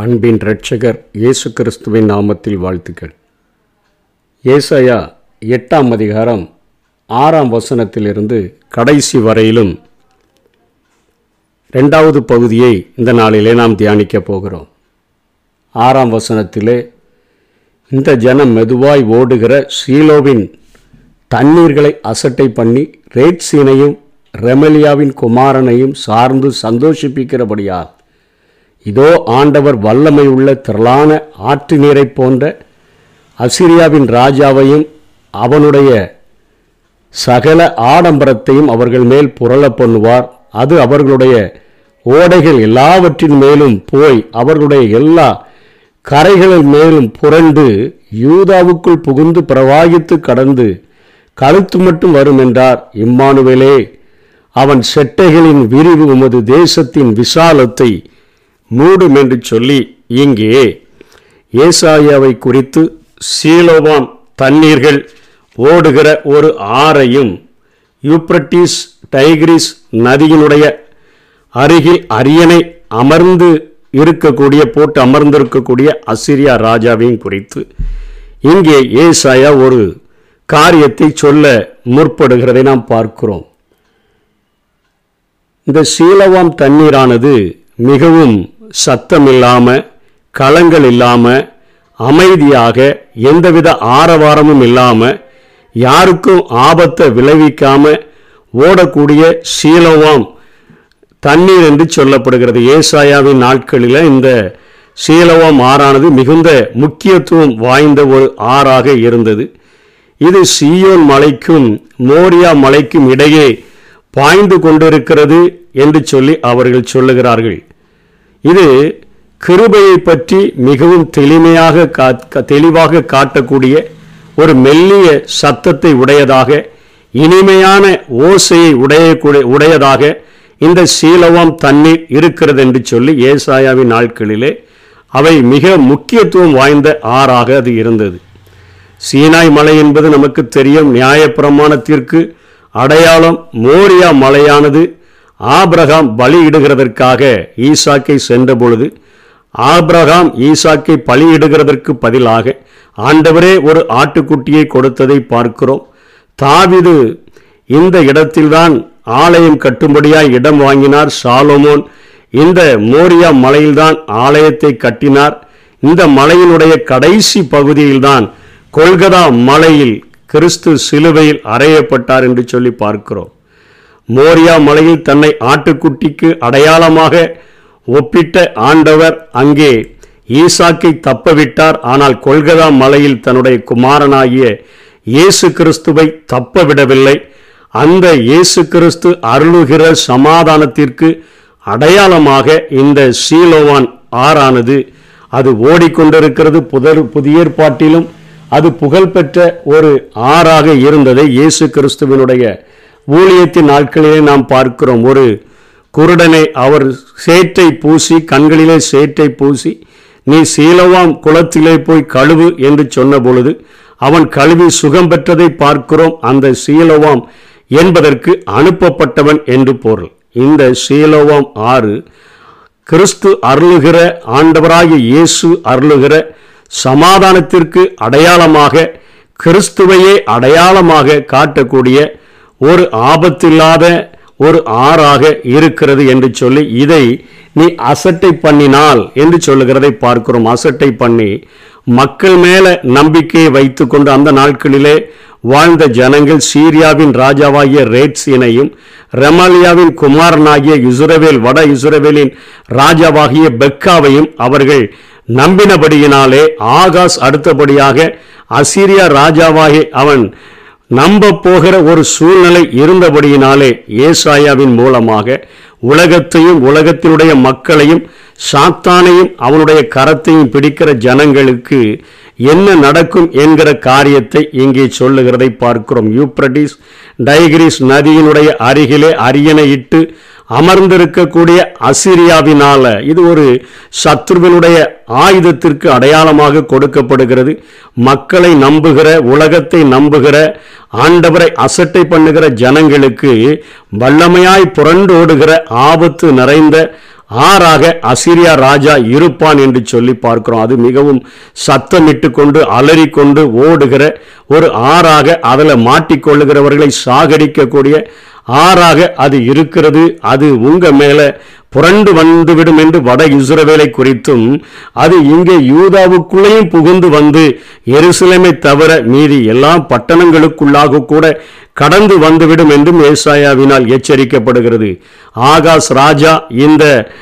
அன்பின் இரட்சகர் இயேசு கிறிஸ்துவின் நாமத்தில் வாழ்த்துக்கள். ஏசாயா எட்டாம் அதிகாரம் ஆறாம் வசனத்திலிருந்து கடைசி வரையிலும் ரெண்டாவது பகுதியை இந்த நாளிலே நாம் தியானிக்கப் போகிறோம். ஆறாம் வசனத்திலே இந்த ஜனம் மெதுவாய் ஓடுகிற சீலோவின் தண்ணீர்களை அசட்டை பண்ணி ரேட்சீனையும் ரெமலியாவின் குமாரனையும் சார்ந்து சந்தோஷிப்பிக்கிறபடியால் இதோ ஆண்டவர் வல்லமை உள்ள திரளான ஆற்று நீரைப் போன்ற அசிரியாவின் ராஜாவையும் அவனுடைய சகல ஆடம்பரத்தையும் அவர்கள் மேல் புரள பண்ணுவார். அது அவர்களுடைய ஓடைகள் எல்லாவற்றின் மேலும் போய் அவர்களுடைய எல்லா கரைகளின் மேலும் புரண்டு யூதாவுக்குள் புகுந்து பிரவாகித்து கடந்து கழுத்து மட்டும் வரும் என்றார். இம்மானுவேலே அவன் செட்டைகளின் விரிவு உமது தேசத்தின் விசாலத்தை மூடும் என்று சொல்லி இங்கே ஏசாயாவை குறித்து சீலோவான் தண்ணீர்கள் ஓடுகிற ஒரு ஆறையும் யூப்ரட்டிஸ் டைகிரிஸ் நதியினுடைய அருகில் அரியணை அமர்ந்து இருக்கக்கூடிய போட்டு அமர்ந்திருக்கக்கூடிய அசிரியா ராஜாவையும் குறித்து இங்கே ஏசாயா ஒரு காரியத்தை சொல்ல முற்படுகிறதை நாம் பார்க்கிறோம். இந்த சீலவாம் தண்ணீரானது மிகவும் சத்தமில்லாம களங்கள் இல்லாமல் அமைதியாக எந்தவித ஆரவாரமும் இல்லாமல் யாருக்கும் ஆபத்தை விளைவிக்காம ஓடக்கூடிய சீலவாம் தண்ணீர் என்று சொல்லப்படுகிறது. ஏசாயாவின் நாட்களில் இந்த சீலவாம் ஆறானது மிகுந்த முக்கியத்துவம் வாய்ந்த ஒரு ஆறாக இருந்தது. இது சீயோன் மலைக்கும் மோரியா மலைக்கும் இடையே பாய்ந்து கொண்டிருக்கிறது என்று சொல்லி அவர்கள் சொல்லுகிறார்கள். இது கிருபையை பற்றி மிகவும் தெளிமையாக கா- தெளிவாக காட்டக்கூடிய ஒரு மெல்லிய சத்தத்தை உடையதாக இனிமையான ஓசையை உடைய உடையதாக இந்த சீலவாம் தண்ணீர் இருக்கிறது என்று சொல்லி ஏசாயாவின் நாட்களிலே அவை மிக முக்கியத்துவம் வாய்ந்த ஆறாக அது இருந்தது. சீனாய் மலை என்பது நமக்கு தெரியும். நியாயப்பிரமாணத்திற்கு அடையாளம் மோரியா மலையானது. ஆபிரகாம் பலியிடுகிறதற்காக ஈசாக்கை சென்ற பொழுது ஆபிரகாம் ஈசாக்கை பலியிடுகிறதற்கு பதிலாக ஆண்டவரே ஒரு ஆட்டுக்குட்டியை கொடுத்ததை பார்க்கிறோம். தாவிது இந்த இடத்தில்தான் ஆலயம் கட்டும்படியாய் இடம் வாங்கினார் சாலோமோன். இந்த மோரியா மலையில்தான் ஆலயத்தை கட்டினார். இந்த மலையினுடைய கடைசி பகுதியில்தான் கொல்கதா மலையில் கிறிஸ்து சிலுவையில் அறையப்பட்டார் என்று சொல்லி பார்க்கிறோம். மோரியா மலையில் தன்னை ஆட்டுக்குட்டிக்கு அடையாளமாக ஒப்பிட்ட ஆண்டவர் அங்கே ஈசாக்கை தப்பவிட்டார். ஆனால் கொல்கதா மலையில் தன்னுடைய குமாரனாகிய இயேசு கிறிஸ்துவை தப்ப விடவில்லை அந்த இயேசு கிறிஸ்து அருளுகிற சமாதானத்திற்கு அடையாளமாக இந்த சீலோவான் ஆறானது. அது ஓடிக்கொண்டிருக்கிறது புதர் புதிய ஏற்பாட்டிலும். அது புகழ்பெற்ற ஒரு ஆறாக இருந்ததை இயேசு கிறிஸ்துவினுடைய ஊழியத்தின் நாட்களிலே நாம் பார்க்கிறோம். ஒரு குருடனை அவர் சேற்றை பூசி கண்களிலே சேற்றை பூசி நீ சீலவாம் குளத்திலே போய் கழுவு என்று சொன்ன பொழுது அவன் கழுவி சுகம் பெற்றதை பார்க்கிறோம். அந்த சீலவாம் என்பதற்கு அனுப்பப்பட்டவன் என்று பொருள். இந்த சீலோவாம் ஆறு கிறிஸ்து அருளுகிற ஆண்டவராகிய இயேசு அருளுகிற சமாதானத்திற்கு அடையாளமாக கிறிஸ்துவையே அடையாளமாக காட்டக்கூடிய ஒரு ஆபத்தில்லாத ஒரு ஆறாக இருக்கிறது என்று சொல்லி இதை நீ அசட்டை பண்ணினால் என்று சொல்லுகிறதை பார்க்கிறோம். அசட்டை பண்ணி மக்கள் மேல நம்பிக்கையை வைத்துக்கொண்டு அந்த நாட்களிலே வாழ்ந்த ஜனங்கள் சீரியாவின் ராஜாவாகிய ரேட்சீனையும் ரெமாலியாவின் குமாரனாகிய இசுரவேல் வட இசுரவேலின் ராஜாவாகிய பெக்காவையும் அவர்கள் நம்பினபடியினாலே ஆகாஷ் அடுத்தபடியாக அசீரியா ராஜாவாகி அவன் நம்ப போகிற ஒரு சூழ்நிலை இருந்தபடியினாலே ஏசாயாவின் மூலமாக உலகத்தையும் உலகத்தினுடைய மக்களையும் சாத்தானையும் அவனுடைய கரத்தையும் பிடிக்கிற ஜனங்களுக்கு என்ன நடக்கும் என்கிற காரியத்தை இங்கே சொல்லுகிறதை பார்க்கிறோம். யூப்ரட்டிஸ் டைகிரிஸ் நதியினுடைய அருகிலே அரியணையிட்டு அமர்ந்திருக்கக்கூடிய அசிரியாவினால இது ஒரு சத்ருவினுடைய ஆயுதத்திற்கு அடையாளமாக கொடுக்கப்படுகிறது. மக்களை நம்புகிற உலகத்தை நம்புகிற ஆண்டவரை அசட்டை பண்ணுகிற ஜனங்களுக்கு வல்லமையாய் புரண்டோடுகிற ஆபத்து நிறைந்த ஆறாக அசிரியா ராஜா இருப்பான் என்று சொல்லி பார்க்கிறோம். அது மிகவும் சத்தமிட்டு கொண்டு அலறிக்கொண்டு ஓடுகிற ஒரு ஆறாக அதில் மாட்டிக்கொள்ளுகிறவர்களை சாகடிக்கக்கூடிய ஆறாக அது இருக்கிறது. அது உங்க மேல புரண்டு வந்துவிடும் என்று வட இஸ்ரவேலை குறித்தும் அது இங்கே யூதாவுக்குள்ளேயும் புகுந்து வந்து எருசலேமை தவிர மீதி எல்லா பட்டணங்களுக்குள்ளாக கூட கடந்து வந்துவிடும் என்றும் ஏசாயாவினால் எச்சரிக்கப்படுகிறது. ஆகாஷ் ராஜா இந்த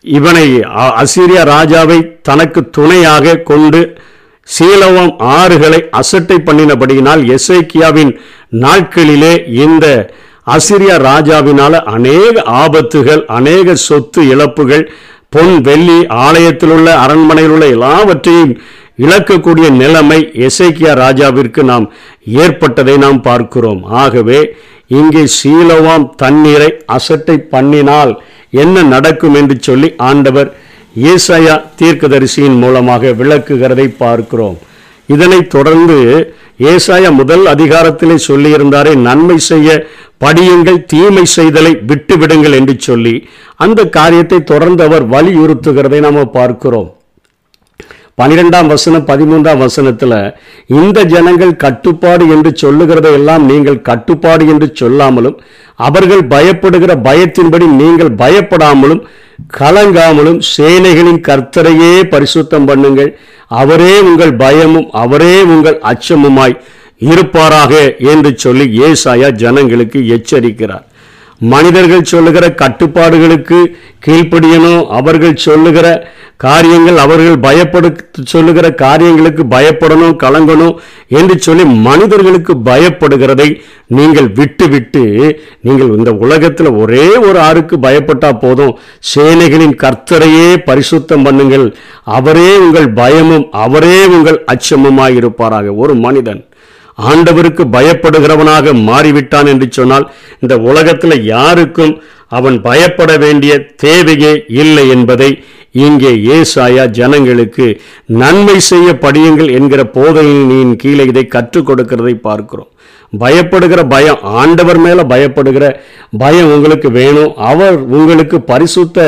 இவனை அ- அசீரியா ராஜாவை தனக்கு துணையாக கொண்டு சீலவம் ஆறுகளை அசட்டை பண்ணினபடியினால் எசைக்கியாவின் நாட்களிலே இந்த அசிரியா ராஜாவினால அநேக ஆபத்துகள் அநேக சொத்து இழப்புகள் பொன் வெள்ளி ஆலயத்தில் உள்ள அரண்மனையில் உள்ள எல்லாவற்றையும் இழக்கக்கூடிய நிலைமை எசைக்கியா ராஜாவிற்கு நாம் ஏற்பட்டதை நாம் பார்க்கிறோம். ஆகவே இங்கே சீலவாம் தண்ணீரை அசட்டை பண்ணினால் என்ன நடக்கும் என்று சொல்லி ஆண்டவர் ஏசாயா தீர்க்கதரிசியின் மூலமாக விளக்குகிறதை பார்க்கிறோம். இதனைத் தொடர்ந்து ஏசாயா முதல் அதிகாரத்திலே சொல்லியிருந்தாரே நன்மை செய்ய படியுங்கள் தீமை செய்தலை விட்டுவிடுங்கள் என்று சொல்லி அந்த காரியத்தை தொடர்ந்து அவர் வலியுறுத்துகிறதை நாம் பார்க்கிறோம். பனிரெண்டாம் வசனம் பதிமூன்றாம் வசனத்துல இந்த ஜனங்கள் கட்டுப்பாடு என்று சொல்லுகிறதை எல்லாம் நீங்கள் கட்டுப்பாடு என்று சொல்லாமலும் அவர்கள் பயப்படுகிற பயத்தின்படி நீங்கள் பயப்படாமலும் கலங்காமலும் சேனைகளின் கர்த்தரையே பரிசுத்தம் பண்ணுங்கள். அவரே உங்கள் பயமும் அவரே உங்கள் அச்சமுமாய் இருப்பாராக என்று சொல்லி ஏசாயா ஜனங்களுக்கு எச்சரிக்கிறார். மனிதர்கள் சொல்லுகிற கட்டுப்பாடுகளுக்கு கீழ்ப்படியணும் அவர்கள் சொல்லுகிற காரியங்கள் அவர்கள் பயப்படு சொல்லுகிற காரியங்களுக்கு பயப்படணும் கலங்கணும் என்று சொல்லி மனிதர்களுக்கு பயப்படுகிறதை நீங்கள் விட்டுவிட்டு நீங்கள் இந்த உலகத்தில் ஒரே ஒரு ஆருக்கு பயப்பட்டா போதும். சேனைகளின் கர்த்தரையே பரிசுத்தம் பண்ணுங்கள். அவரே உங்கள் பயமும் அவரே உங்கள் அச்சமுமாயிருப்பாராக. ஒரு மனிதன் ஆண்டவருக்கு பயப்படுகிறவனாக மாறிவிட்டான் என்று சொன்னால் இந்த உலகத்தில் யாருக்கும் அவன் பயப்பட வேண்டிய தேவையே இல்லை என்பதை இங்கே ஏசாயா ஜனங்களுக்கு நன்மை செய்ய படியுங்கள் என்கிற போதையின் கீழே இதை கற்றுக் கொடுக்கிறதை பார்க்கிறோம். பயப்படுகிற பயம் ஆண்டவர் மேல பயப்படுகிற பயம் உங்களுக்கு வேணும். அவர் உங்களுக்கு பரிசுத்த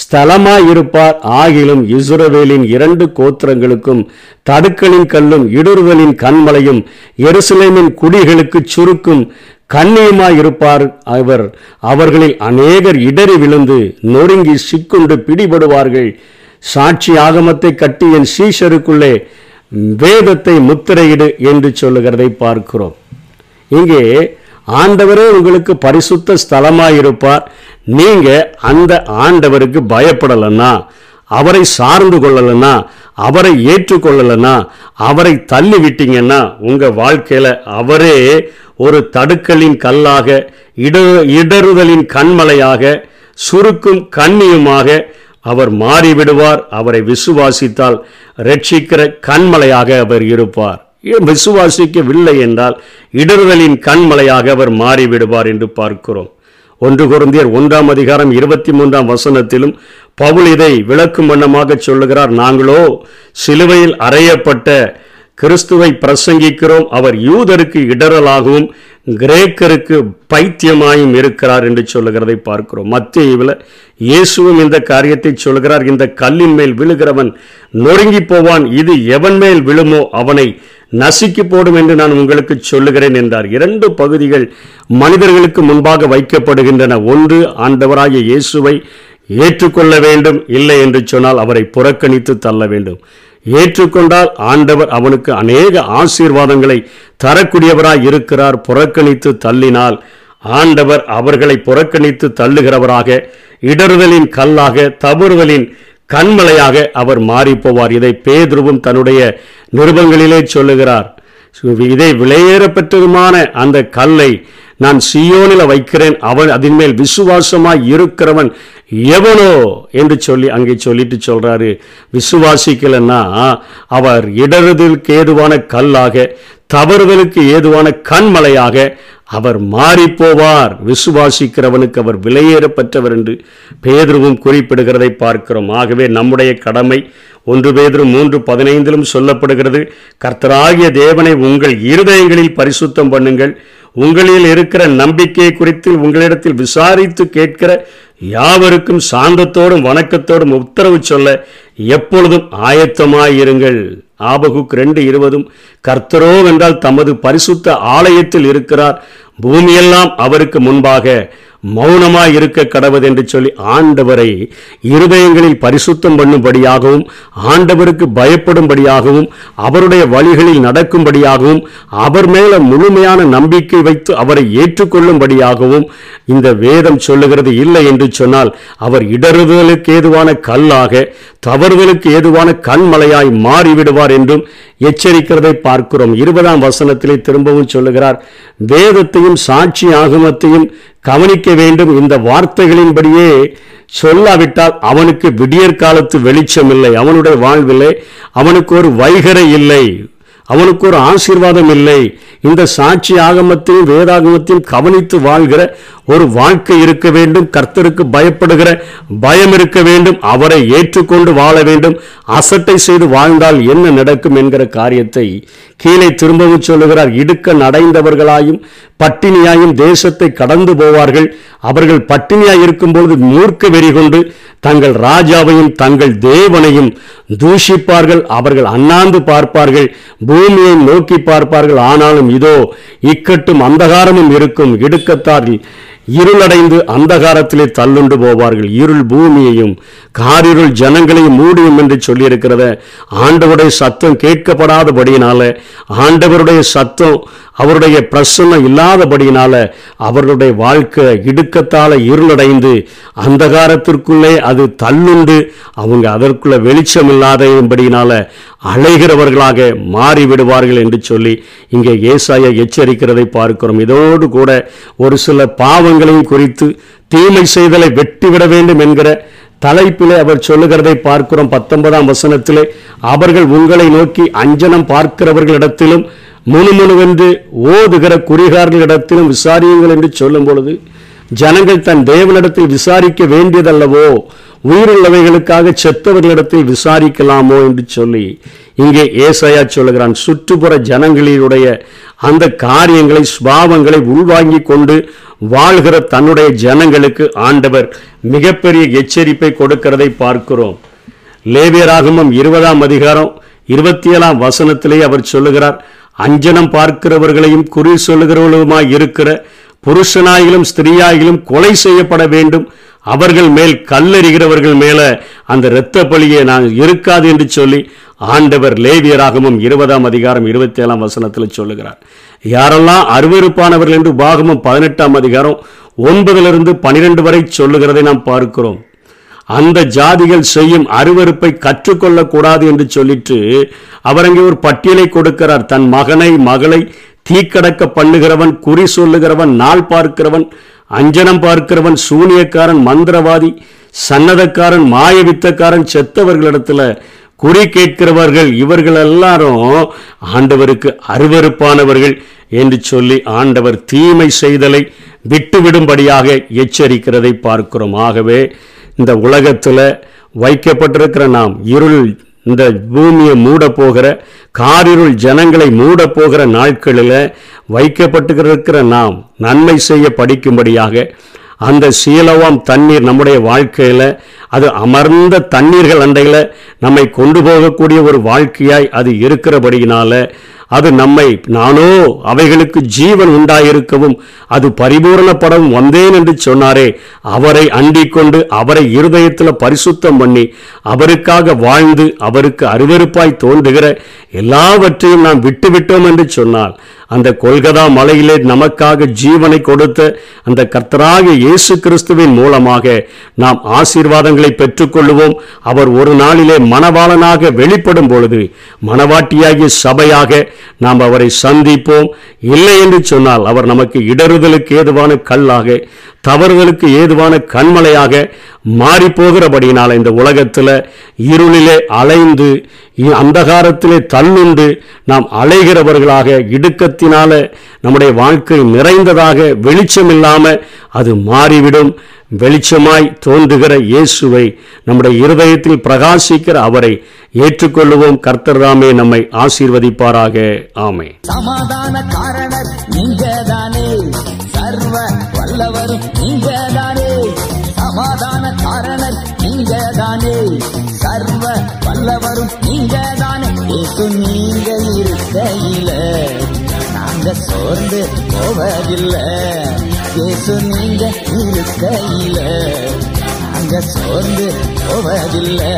ஸ்தலமாக இருப்பார். ஆகிலும் இஸ்ரவேலின் இரண்டு கோத்திரங்களுக்கும் தடுக்கலின் கல்லும் இடுறுதலின் கண்மலையும் எருசலேமின் குடிகளுக்கு சுருக்கும் கண்ணியமாய் இருப்பார் அவர். அவர்களில் அநேகர் இடறி விழுந்து நொறுங்கி சிக்குண்டு பிடிபடுவார்கள். சாட்சி ஆகமத்தை கட்டி என் சீஷருக்குள்ளே வேதத்தை முத்திரையிடு என்று சொல்லுகிறதை பார்க்கிறோம். இங்கே ஆண்டவரே உங்களுக்கு பரிசுத்த ஸ்தலமாயிருப்பார். நீங்கள் அந்த ஆண்டவருக்கு பயப்படலன்னா அவரை சார்ந்து கொள்ளலன்னா அவரை ஏற்றுக்கொள்ளலன்னா அவரை தள்ளி விட்டீங்கன்னா உங்கள் வாழ்க்கையில் அவரே ஒரு தடுக்கலின் கல்லாக இட இடறுதலின் கண்மலையாக சுருக்கும் கண்ணியுமாக அவர் மாறிவிடுவார். அவரை விசுவாசித்தால் ரட்சிக்கிற கண்மலையாக அவர் இருப்பார். விசுவாசிக்கவில்லை என்றால் இடறுதலின் கண்மலையாக அவர் மாறிவிடுவார் என்று பார்க்கிறோம். ஒன்று குருந்தியர் ஒன்றாம் அதிகாரம் இருபத்தி மூன்றாம் வசனத்திலும் பவுல் இதை விளக்கும் வண்ணமாக சொல்லுகிறார். நாங்களோ சிலுவையில் அறையப்பட்ட கிறிஸ்துவை பிரசங்கிக்கிறோம் அவர் யூதருக்கு இடரலாகவும் கிரேக்கருக்கு பைத்தியமாயும் இருக்கிறார் என்று சொல்லுகிறதை பார்க்கிறோம். மத்தியில் இயேசுவும் இந்த காரியத்தை சொல்கிறார் இந்த கல்லின் மேல் விழுகிறவன் நொறுங்கி போவான் இது எவன் மேல் விழுமோ அவனை நசுக்கி போடும் என்று நான் உங்களுக்கு சொல்லுகிறேன் என்றார். இரண்டு பகுதிகள் மனிதர்களுக்கு முன்பாக வைக்கப்படுகின்றன. ஒன்று ஆண்டவராகிய இயேசுவை ஏற்றுக்கொள்ள வேண்டும் இல்லை என்று சொன்னால் அவரை புறக்கணித்து தள்ள வேண்டும். ஏற்றுக்கொண்டால் ஆண்டவர் அவனுக்கு அநேக ஆசீர்வாதங்களை தரக்கூடியவராய் இருக்கிறார். புறக்கணித்து தள்ளினால் ஆண்டவர் அவர்களை புறக்கணித்து தள்ளுகிறவராக இடறுதலின் கல்லாக தவறுதலின் கண்மலையாக அவர் மாறிப்போவார். இதை பேதுருவும் தன்னுடைய நிருபங்களிலே சொல்லுகிறார். இதை விலையேறப்பெற்றதுமான அந்த கல்லை நான் சியோனில் வைக்கிறேன். அவன் அதன் மேல் விசுவாசமாக இருக்கிறவன் எவனோ என்று சொல்லி அங்கே சொல்லிட்டு சொல்கிறாரு விசுவாசிக்கலன்னா அவர் இடறுதலுக்கு ஏதுவான கல்லாக தவறுதலுக்கு ஏதுவான கண்மலையாக அவர் மாறிப்போவார். விசுவாசிக்கிறவனுக்கு அவர் விலையேறப்பட்டவர் என்று பேதுருவும் குறிப்பிடுகிறதை பார்க்கிறோம். ஆகவே நம்முடைய கடமை ஒன்று பேதரும் மூன்று பதினைந்திலும் சொல்லப்படுகிறது. கர்த்தராகிய தேவனை உங்கள் இருதயங்களில் பரிசுத்தம் பண்ணுங்கள். உங்களில் இருக்கிற நம்பிக்கை குறித்து உங்களிடத்தில் விசாரித்து கேட்கிற யாவருக்கும் சாந்தத்தோடும் வணக்கத்தோடும் உத்தரவு சொல்ல எப்பொழுதும் ஆயத்தமாயிருங்கள். ஆபகுக் ரெண்டு இருபதும் கர்த்தரோ என்றால் தமது பரிசுத்த ஆலயத்தில் இருக்கிறார். பூமியெல்லாம் அவருக்கு முன்பாக மௌனமாய் இருக்க கடவுது என்று சொல்லி ஆண்டவரை இருதயங்களில் பரிசுத்தம் பண்ணும்படியாகவும் ஆண்டவருக்கு பயப்படும்படியாகவும் அவருடைய வழிகளில் நடக்கும்படியாகவும் அவர் மேல முழுமையான நம்பிக்கை வைத்து அவரை ஏற்றுக்கொள்ளும்படியாகவும் இந்த வேதம் சொல்லுகிறது. இல்லை என்று சொன்னால் அவர் இடறுதலுக்கு ஏதுவான கல்லாக தவறுதலுக்கு ஏதுவான கண்மலையாய் மாறிவிடுவார் என்றும் எச்சரிக்கிறதை பார்க்கிறோம். இருபதாம் வசனத்திலே திரும்பவும் சொல்லுகிறார் வேதத்தையும் சாட்சி ஆகமத்தையும் கவனிக்க வேண்டும் இந்த வார்த்தைகளின்படியே சொல்லாவிட்டால் அவனுக்கு விடியற் காலத்து வெளிச்சம் இல்லை அவனுடைய வாழ்வில்லை அவனுக்கு ஒரு வைகரை இல்லை அவனுக்கு ஒரு ஆசீர்வாதம் இல்லை. இந்த சாட்சி ஆகமத்தையும் வேதாகமத்தையும் கவனித்து வாழ்கிற ஒரு வாழ்க்கை இருக்க வேண்டும் கர்த்தருக்கு பயப்படுகிற பயம் இருக்க வேண்டும் அவரை ஏற்றுக்கொண்டு வாழ வேண்டும் அசட்டை செய்து வாழ்ந்தால் என்ன நடக்கும் என்கிற காரியத்தை கீழே திரும்பவும் சொல்லுகிறார். இடுக்க நடைந்தவர்களாயும் பட்டினியாயும் தேசத்தை கடந்து போவார்கள். அவர்கள் பட்டினியாய் இருக்கும்பொழுது மூர்க்க வெறி கொண்டு தங்கள் ராஜாவையும் தங்கள் தேவனையும் தூஷிப்பார்கள். அவர்கள் அண்ணாந்து பார்ப்பார்கள் பூமியை நோக்கி பார்ப்பார்கள். ஆனாலும் இதோ இக்கட்டும் அந்தகாரமும் இருக்கும். இடுக்கத்தாரில் இருளடைந்து அந்தகாரத்திலே தள்ளுண்டு போவார்கள். இருள் பூமியையும் காரிருள் ஜனங்களையும் மூடியும் என்று சொல்லியிருக்கிறத ஆண்டவருடைய சத்தம் கேட்கப்படாதபடியினால ஆண்டவருடைய சத்தம் அவருடைய பிரசன்னம் இல்லாதபடியினால அவர்களுடைய வாழ்க்கை இடுக்கத்தால் இருளடைந்து அந்தகாரத்திற்குள்ளே அது தள்ளுண்டு அவங்க அதற்குள்ள வெளிச்சம் இல்லாதபடியினால அழைகிறவர்களாக மாறிவிடுவார்கள் என்று சொல்லி இங்கே ஏசாய எச்சரிக்கிறதை பார்க்கிறோம். இதோடு கூட ஒரு சில பாவங்கள் காரியங்களையும் குறித்து தீமை செய்தலை வெட்டிவிட வேண்டும் என்கிற தலைப்பிலே அவர் சொல்லுகிறதை பார்க்கிறோம் பத்தொன்பதாம் வசனத்திலே. அவர்கள் உங்களை நோக்கி அஞ்சனம் பார்க்கிறவர்களிடத்திலும் முணுமுணுவென்று ஓதுகிற குறிகாரர்களிடத்திலும் விசாரியுங்கள் என்று சொல்லும் பொழுது ஜனங்கள் தன் தேவனிடத்தில் விசாரிக்க வேண்டியதல்லவோ? உயிருள்ளவைகளுக்காக செத்தவர்களிடத்தில் விசாரிக்கலாமோ? என்று சொல்லி இங்கே ஏசாயா சொல்லுகிறான் சுற்றுப்புற ஜனங்களினுடைய அந்த காரியங்களை ஸ்பாவங்களை உள்வாங்கி கொண்டு வாழ்கிற தன்னுடைய ஜனங்களுக்கு ஆண்டவர் மிகப்பெரிய எச்சரிப்பை கொடுக்கிறதை பார்க்கிறோம். லேவியராகமம் இருபதாம் அதிகாரம் இருபத்தி ஏழாம் வசனத்திலே அவர் சொல்லுகிறார் அஞ்சனம் பார்க்கிறவர்களையும் குறி சொல்லுகிறவர்களுமாய் இருக்கிற புருஷனாயிலும் ஸ்திரீயாயிலும் கொலை செய்யப்பட வேண்டும். அவர்கள் மேல் கல்லெறிகிறவர்கள் மேல அந்த இரத்த பலியை நான் இருக்காது என்று சொல்லி ஆண்டவர் லேவியராகமும் இருபதாம் அதிகாரம் இருபத்தி ஏழாம் வசனத்தில் சொல்லுகிறார். யாரெல்லாம் அருவறுப்பானவர்கள் என்று பாகமும் பதினெட்டாம் அதிகாரம் ஒன்பதிலிருந்து பனிரெண்டு வரை சொல்லுகிறதை நாம் பார்க்கிறோம். அந்த ஜாதிகள் செய்யும் அருவருப்பை கற்றுக்கொள்ளக்கூடாது என்று சொல்லிட்டு அவர் அங்கே ஒரு பட்டியலை கொடுக்கிறார். தன் மகனை மகளை தீக்கடக்க பண்ணுகிறவன் குறி சொல்லுகிறவன் நாள் பார்க்கிறவன் அஞ்சனம் பார்க்கிறவன் சூனியக்காரன் மந்திரவாதி சன்னதக்காரன் மாயவித்தக்காரன் செத்தவர்களிடத்துல குறி கேட்கிறவர்கள் இவர்கள் எல்லாரும் ஆண்டவருக்கு அருவருப்பானவர்கள் என்று சொல்லி ஆண்டவர் தீமை செய்தலை விட்டுவிடும்படியாக எச்சரிக்கிறதை பார்க்கிறோம். ஆகவே இந்த உலகத்தில் வைக்கப்பட்டிருக்கிற நாம் இருள் இந்த பூமியை மூடப்போகிற போகிற காரிருள் ஜனங்களை மூடப்போகிற போகிற நாட்களில் வைக்கப்பட்டுக்கிற நாம் நன்மை செய்ய படிக்கும்படியாக அந்த சீலவாம் தண்ணீர் நம்முடைய வாழ்க்கையில் அது அமர்ந்த தண்ணீர்கள் அண்டையில் நம்மை கொண்டு போகக்கூடிய ஒரு வாழ்க்கையாய் அது இருக்கிறபடியினால அது நம்மை நானோ அவைகளுக்கு ஜீவன் உண்டாயிருக்கவும் அது பரிபூரணப்படவும் வந்தேன் என்று சொன்னாரே. அவரை அண்டிக் கொண்டு அவரை இருதயத்தில் பரிசுத்தம் பண்ணி அவருக்காக வாழ்ந்து அவருக்கு அருவருப்பாய் தோன்றுகிற எல்லாவற்றையும் நாம் விட்டுவிட்டோம் என்று சொன்னால் அந்த கொல்கதா மலையிலே நமக்காக ஜீவனை கொடுத்த அந்த கர்த்தராக இயேசு கிறிஸ்துவின் மூலமாக நாம் ஆசீர்வாதங்களை பெற்றுக்கொள்வோம் அவர் ஒரு நாளிலே மணவாளனாக வெளிப்படும் பொழுது மணவாட்டியாகிய சபையாக நாம் அவரை சந்திப்போம். இல்லை என்று சொன்னால் அவர் நமக்கு இடறுதலுக்கு ஏதுவான கல்லாக தவறுதலுக்கு ஏதுவான கண்மலையாக மாறிப்போகிறபடியினால் இந்த உலகத்தில் இருளிலே அலைந்து அந்தகாரத்திலே தள்ளுண்டு நாம் அலைகிறவர்களாக இடுக்கத்தினால நம்முடைய வாழ்க்கை நிறைந்ததாக வெளிச்சம் இல்லாம அது மாறிவிடும். வெளிச்சமாய் தோன்றுகிற இயேசுவை நம்முடைய இருதயத்தில் பிரகாசிக்கிற அவரை ஏற்றுக்கொள்ளுவோம். கர்த்தர்தாமே நம்மை ஆசீர்வதிப்பாராக. ஆமை சமாதான காரணர் நீங்கதானே. சர்வ வல்லவரும் நீங்கதானே. சமாதான காரணர் நீங்கதானே. சர்வ வல்லவரும் நீங்க தானே ஏசு நீங்க இருக்கையில நாங்க சோர்ந்து போவதில்லை. ஏசு நீங்க இருக்கையில நாங்க சோர்ந்து போவதில்லை.